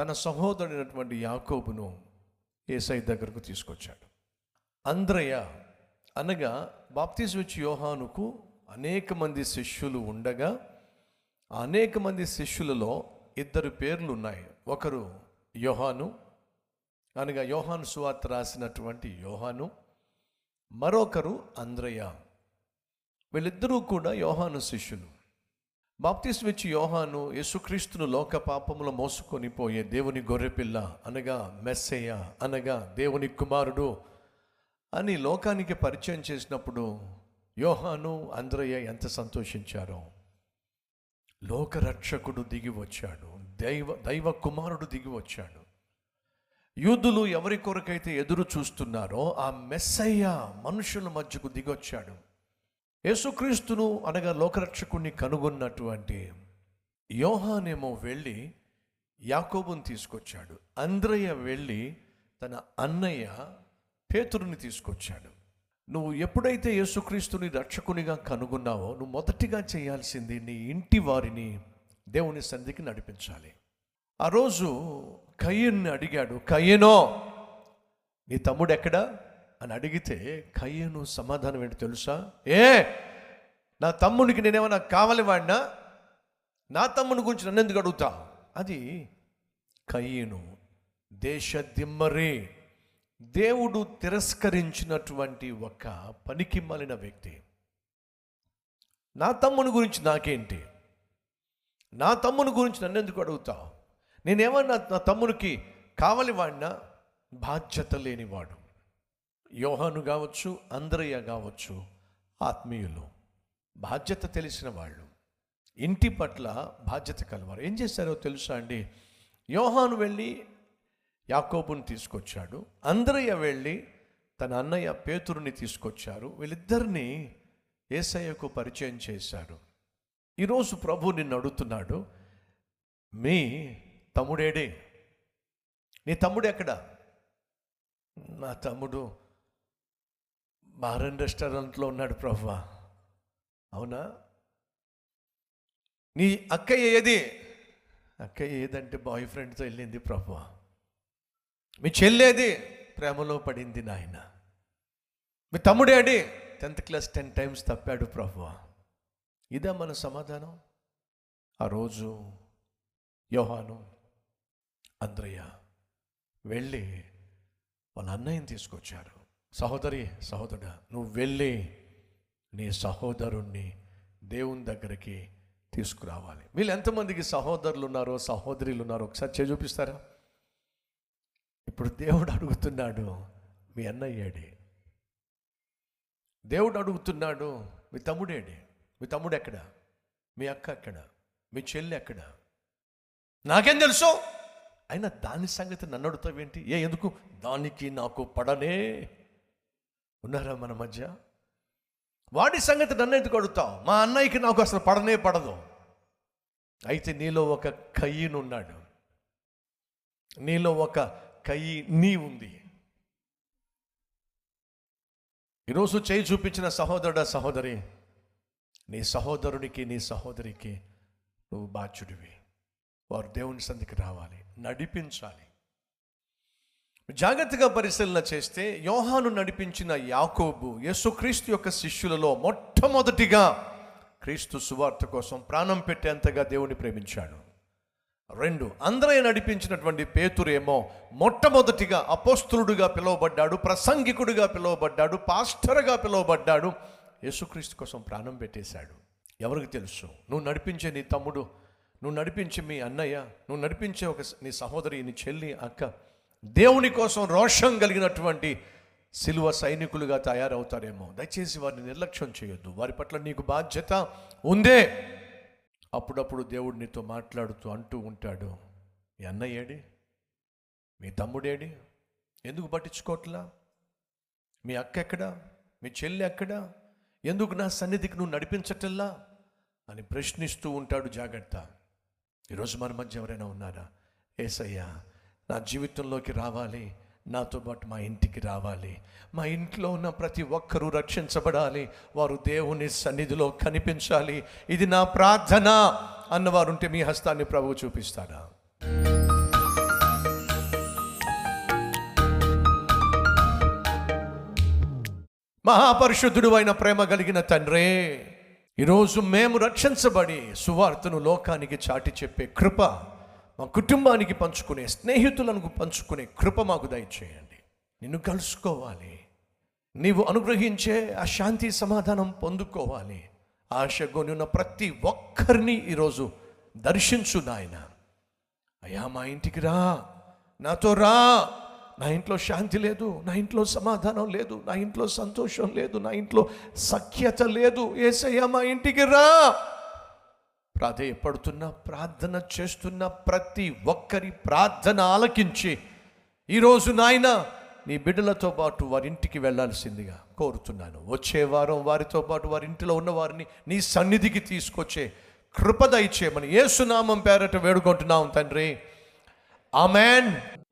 తన సహోదరుడైనటువంటి యాకోబును ఏసై దగ్గరకు తీసుకొచ్చాడు. అంద్రయ అనగా బాప్తిజం యోహానుకు అనేక మంది శిష్యులు ఉండగా అనేక మంది శిష్యులలో ఇద్దరు పేర్లు ఉన్నాయి ఒకరు యోహాను అనగా యోహాను సువార్త రాసినటువంటి యోహాను మరొకరు అంద్రయ వీళ్ళిద్దరూ కూడా యోహాను శిష్యులు. బాప్తిస్ట్ వచ్చి యోహాను యేసుక్రీస్తును లోక పాపములు మోసుకొని పోయే దేవుని గొర్రెపిల్ల అనగా మెస్సయ్య అనగా దేవుని కుమారుడు అని లోకానికి పరిచయం చేసినప్పుడు యోహాను అంద్రయ్య ఎంత సంతోషించారో. లోకరక్షకుడు దిగి వచ్చాడు. దైవ దైవ కుమారుడు దిగి వచ్చాడు. యూదులు ఎవరి కొరకైతే ఎదురు చూస్తున్నారో ఆ మెస్సయ్య మనుషుల మధ్యకు దిగొచ్చాడు. యేసుక్రీస్తును అనగా లోకరక్షకుణ్ణి కనుగొన్నటువంటి యోహానేమో వెళ్ళి యాకోబుని తీసుకొచ్చాడు. అంద్రయ్య వెళ్ళి తన అన్నయ్య పేతురుని తీసుకొచ్చాడు. నువ్వు ఎప్పుడైతే యేసుక్రీస్తుని రక్షకునిగా కనుగొన్నావో నువ్వు మొదటిగా చేయాల్సింది నీ ఇంటి వారిని దేవుని సంధికి నడిపించాలి. ఆ రోజు కయ్యన్ని అడిగాడు కయ్యనో నీ తమ్ముడు ఎక్కడా అని అడిగితే కయ్యను సమాధానం ఏంటి తెలుసా? ఏ నా తమ్మునికి నేనేమన్నా కావాలి వాడినా? నా తమ్ముని గురించి నన్ను ఎందుకు అడుగుతా? అది కయ్యను దేశ దిమ్మరే దేవుడు తిరస్కరించినటువంటి ఒక పనికి మాలిన వ్యక్తి. నా తమ్ముని గురించి నాకేంటి? నా తమ్ముని గురించి నన్ను ఎందుకు అడుగుతావు నేనేమన్నా నా తమ్మునికి కావాలి వాడినా? బాధ్యత లేనివాడు. యోహాను కావచ్చు అంద్రయ్య కావచ్చు ఆత్మీయులు. బాధ్యత తెలిసిన వాళ్ళు. ఇంటి పట్ల బాధ్యత కలవారు. ఏం చేశారో తెలుసా అండి? యోహాను వెళ్ళి యాకోబుని తీసుకొచ్చాడు. అంద్రయ్య వెళ్ళి తన అన్నయ్య పేతురుని తీసుకొచ్చారు. వీళ్ళిద్దరిని ఏసయ్యకు పరిచయం చేశారు ఈరోజు ప్రభు నిన్ను అడుగుతున్నాడు మీ తమ్ముడేడే? నీ తమ్ముడు ఎక్కడ నా తమ్ముడు మారన్ రెస్టారెంట్లో ఉన్నాడు ప్రభు అవునా? నీ అక్కయ్య ఏది? అక్కయ్య ఏదంటే బాయ్ ఫ్రెండ్తో వెళ్ళింది ప్రభు మీ చెల్లేది ప్రేమలో పడింది నాయన. మీ తమ్ముడేడి టెన్త్ క్లాస్ టెన్ టైమ్స్ తప్పాడు ప్రభు ఇదే మన సమాధానం? ఆ రోజు యోహాను అంద్రయ్య వెళ్ళి వాళ్ళ అన్నయ్యని తీసుకొచ్చారు. సహోదరి సహోదరు నువ్వు వెళ్ళి నీ సహోదరుణ్ణి దేవుని దగ్గరికి తీసుకురావాలి. వీళ్ళు ఎంతమందికి సహోదరులు ఉన్నారో సహోదరులు ఉన్నారో ఒకసారి చేయి చూపిస్తారా? ఇప్పుడు దేవుడు అడుగుతున్నాడు మీ అన్నయ్యేడి దేవుడు అడుగుతున్నాడు మీ తమ్ముడేడి మీ తమ్ముడు ఎక్కడ? మీ అక్క ఎక్కడ? మీ చెల్లి ఎక్కడ? నాకేం తెలుసు? అయినా దాని సంగతి నన్ను అడుగుతావేంటి? ఏ ఎందుకు? దానికి నాకు పడనే ఉన్నారా మన మధ్య? వాడి సంగతి నన్ను ఎందుకు అడుగుతావు? మా అన్నయ్యకి నాకు అసలు పడనే పడదు. అయితే నీలో ఒక కయ్యనున్నాడు నీలో ఒక కయ్యి నీ ఉంది. ఈరోజు చేయి చూపించిన సహోదరుడ సహోదరి నీ సహోదరునికి నీ సహోదరికి నువ్వు బాధ్యుడివి. వారు దేవుని సంధికి రావాలి నడిపించాలి. జాగ్రత్తగా పరిశీలన చేస్తే యోహాను నడిపించిన యాకోబు యేసుక్రీస్తు యొక్క శిష్యులలో మొట్టమొదటిగా క్రీస్తు సువార్త కోసం ప్రాణం పెట్టేంతగా దేవుని ప్రేమించాడు. రెండు అందరూ నడిపించినటువంటి పేతురేమో మొట్టమొదటిగా అపోస్తులుడుగా పిలువబడ్డాడు ప్రసంగికుడుగా పిలువబడ్డాడు పాస్టర్గా పిలువబడ్డాడు యేసుక్రీస్తు కోసం ప్రాణం పెట్టేశాడు. ఎవరికి తెలుసు? నువ్వు నడిపించే నీ తమ్ముడు నువ్వు నడిపించే మీ అన్నయ్య నువ్వు నడిపించే ఒక నీ సహోదరి నీ చెల్లి అక్క దేవుని కోసం రోషం కలిగినటువంటి సిలువ సైనికులుగా తయారవుతారేమో. దయచేసి వారిని నిర్లక్ష్యం చేయొద్దు. వారి పట్ల నీకు బాధ్యత ఉందే. అప్పుడప్పుడు దేవుడు నీతో మాట్లాడుతూ అంటూ ఉంటాడు మీ అన్నయ్యేడి మీ తమ్ముడేడి? ఎందుకు పట్టించుకోవట్లా మీ అక్క ఎక్కడా? మీ చెల్లి ఎక్కడా? ఎందుకు నా సన్నిధికి నువ్వు నడిపించటల్లా అని ప్రశ్నిస్తూ ఉంటాడు జాగ్రత్త. ఈరోజు మన మధ్య ఎవరైనా ఉన్నారా? ఏసయ్యా నా జీవితంలోకి రావాలి నాతో పాటు మా ఇంటికి రావాలి మా ఇంట్లో ఉన్న ప్రతి ఒక్కరూ రక్షించబడాలి వారు దేవుని సన్నిధిలో కనిపించాలి. ఇది నా ప్రార్థన అన్నవారుంటే మీ హస్తాన్ని ప్రభువు చూపిస్తాడా? మహాపరిశుద్ధుడు అయిన ప్రేమ కలిగిన తండ్రే ఈరోజు మేము రక్షించబడి సువార్తను లోకానికి చాటి చెప్పే కృప మా కుటుంబానికి పంచుకునే స్నేహితులను పంచుకునే కృప మాకు దయచేయండి. నిన్ను కలుసుకోవాలి. నీవు అనుగ్రహించే ఆ శాంతి సమాధానం పొందుకోవాలి. ఆశ ఉన్న ప్రతి ఒక్కరిని ఈరోజు దర్శించు నాయన. అయ్యా మా ఇంటికి రా. నాతో రా. నా ఇంట్లో శాంతి లేదు నా ఇంట్లో సమాధానం లేదు నా ఇంట్లో సంతోషం లేదు నా ఇంట్లో సఖ్యత లేదు. ఏసయ్యా మా ఇంటికి రా. ప్రాధేయపడుతున్న ప్రార్థన చేస్తున్న ప్రతి ఒక్కరి ప్రార్థన ఆలకించి ఈరోజు నాయన నీ బిడ్డలతో పాటు వారి ఇంటికి వెళ్ళాల్సిందిగా కోరుతున్నాను. వచ్చే వారం వారితో పాటు వారి ఇంటిలో ఉన్న వారిని నీ సన్నిధికి తీసుకొచ్చే కృపద ఇచ్చేయమని ఏసునామం పేరట వేడుకుంటున్నాం తండ్రి. ఆమెన్.